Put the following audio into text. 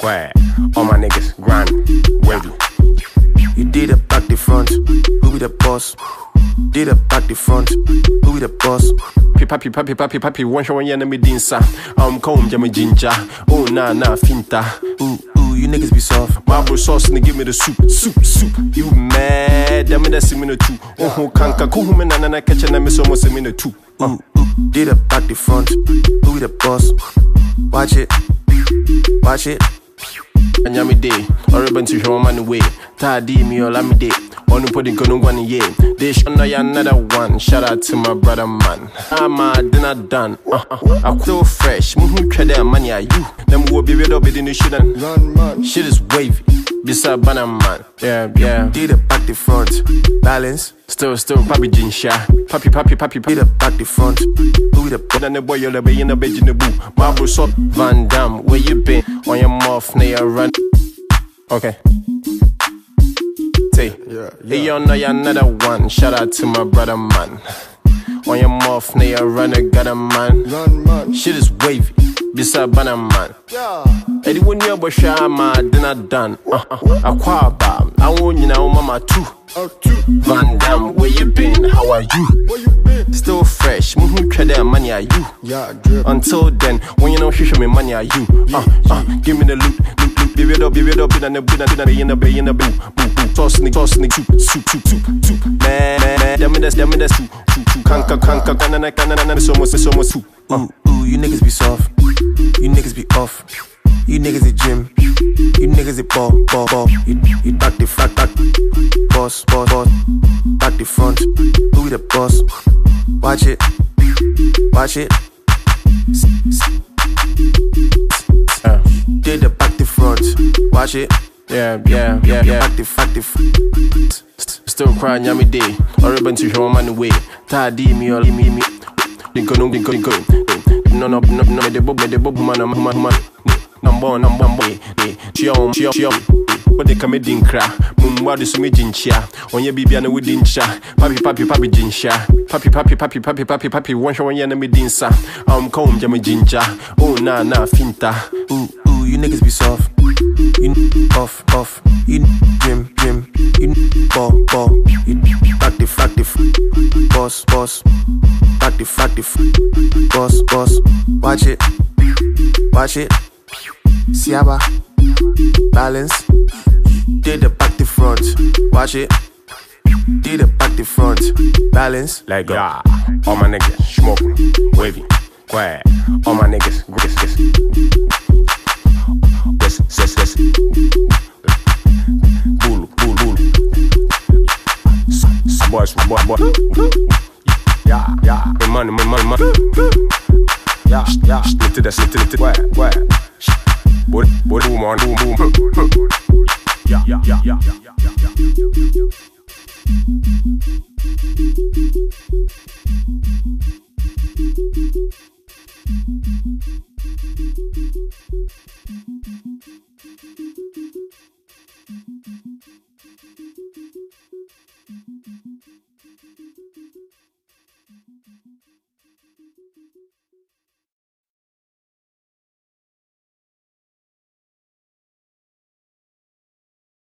Quiet. All my niggas grind, wavy. You did it back the front, who be the boss? Did it back the front, who be the boss? Pipa pipa pipa pipa pi one one yana me dinsa. I'm comb jam ginger. Oh na na finta. Ooh, ooh, you niggas be soft. Marble sauce and give me the soup, soup, soup. You mad? Damn it, that's a minute two. Oh, kanka, kuhu me na na na catch and I miss almost a minute two. Ooh, ooh, did it back the front, who be the boss? Watch it, watch it. Anyame de ɔreba nti hwɛ ɔma no wei taadi mi ɔla me de ɔno mpo de nkono ngwane ye de shona ya another one. Shout out to my brother man. Ama dinner done. Uh, uh, I'm still fresh. Muhu twɛ dɛ money are you. Them na mewɔ biribi dɛ ɔbɛdi no shouldn't shit is wavy bisa bana man. Yeah yeah. Did it back the front, balance. still still papi jinsha papi papi papi papi. Did it back the front, be the boss? na ne boy yɛlɛ bɛyi na bɛgye ne bu marble so van dam where you been? On your mouth na yɛ run. Okay. Say, Yeah, hey, you know you're another one. Shout out to my brother, man. On your mouth, now you run a got a man. Run, man. Shit is wavy, bisa bana man ɛde wo nnua bɔhwɛ ama dan akɔ aba na wo nyina wo mama tu Van Dam, where you been? How are you? Still fresh, muhu twa money are you? Until then, when you know she show me money are you? Uh, uh, give me the loot, loot, loot, be weirdo, be weirdo, be na ne bu na dena be na be na boo, boo, boo. Toss ni, toss ni, two, two, two, two, two. Man, man, dem des, dem des, two, two, two. Kanka, kanka, kanana, kanana, so much, so much, two. Uh. Ooh, you niggas be soft. You niggas be off. You niggas at gym. You niggas at ball, ball, ball. You, you back the back, back. Boss, boss, boss. Back the front. Who the boss? Watch it. Watch it. uh, Did the back the front. Watch it. yeah, yeah, yeah, yeah. Back the back the front. Still crying, yummy day. Or ribbon to show man away. Tidy me or me, me. Dinko, no, dinko, dinko. No, no, no, no, the bob, the bob, man, man, man. Number one, number one, boy. Chiom, chiom, chiom. What they come in cra. Mumwa de sumi jincha. On your baby and a woodin. Papi, papi, papi, jinsha. Papi, papi, papi, papi, papi, papi. One show one yana me dinsa. I'm comb, jammy jinja. Oh, na, na, finta. Ooh, ooh, you niggas be soft. You off, off. You gym, gym. You ball, ball. You back the boss, boss. Back the back the boss, boss. Watch it, watch it. Siaba, balance. Did the back the front. Watch it. Did the back the front. Balance. Like go. Yeah. All my niggas smoking, wavy, quiet. All my niggas, gris, gris. boys, boy, boy. Yeah, yeah. My money, my money, money. Yeah, yeah. Lite det. Where, where? Både, både boom on, boom, boom. Yeah, yeah, yeah, yeah, yeah, yeah.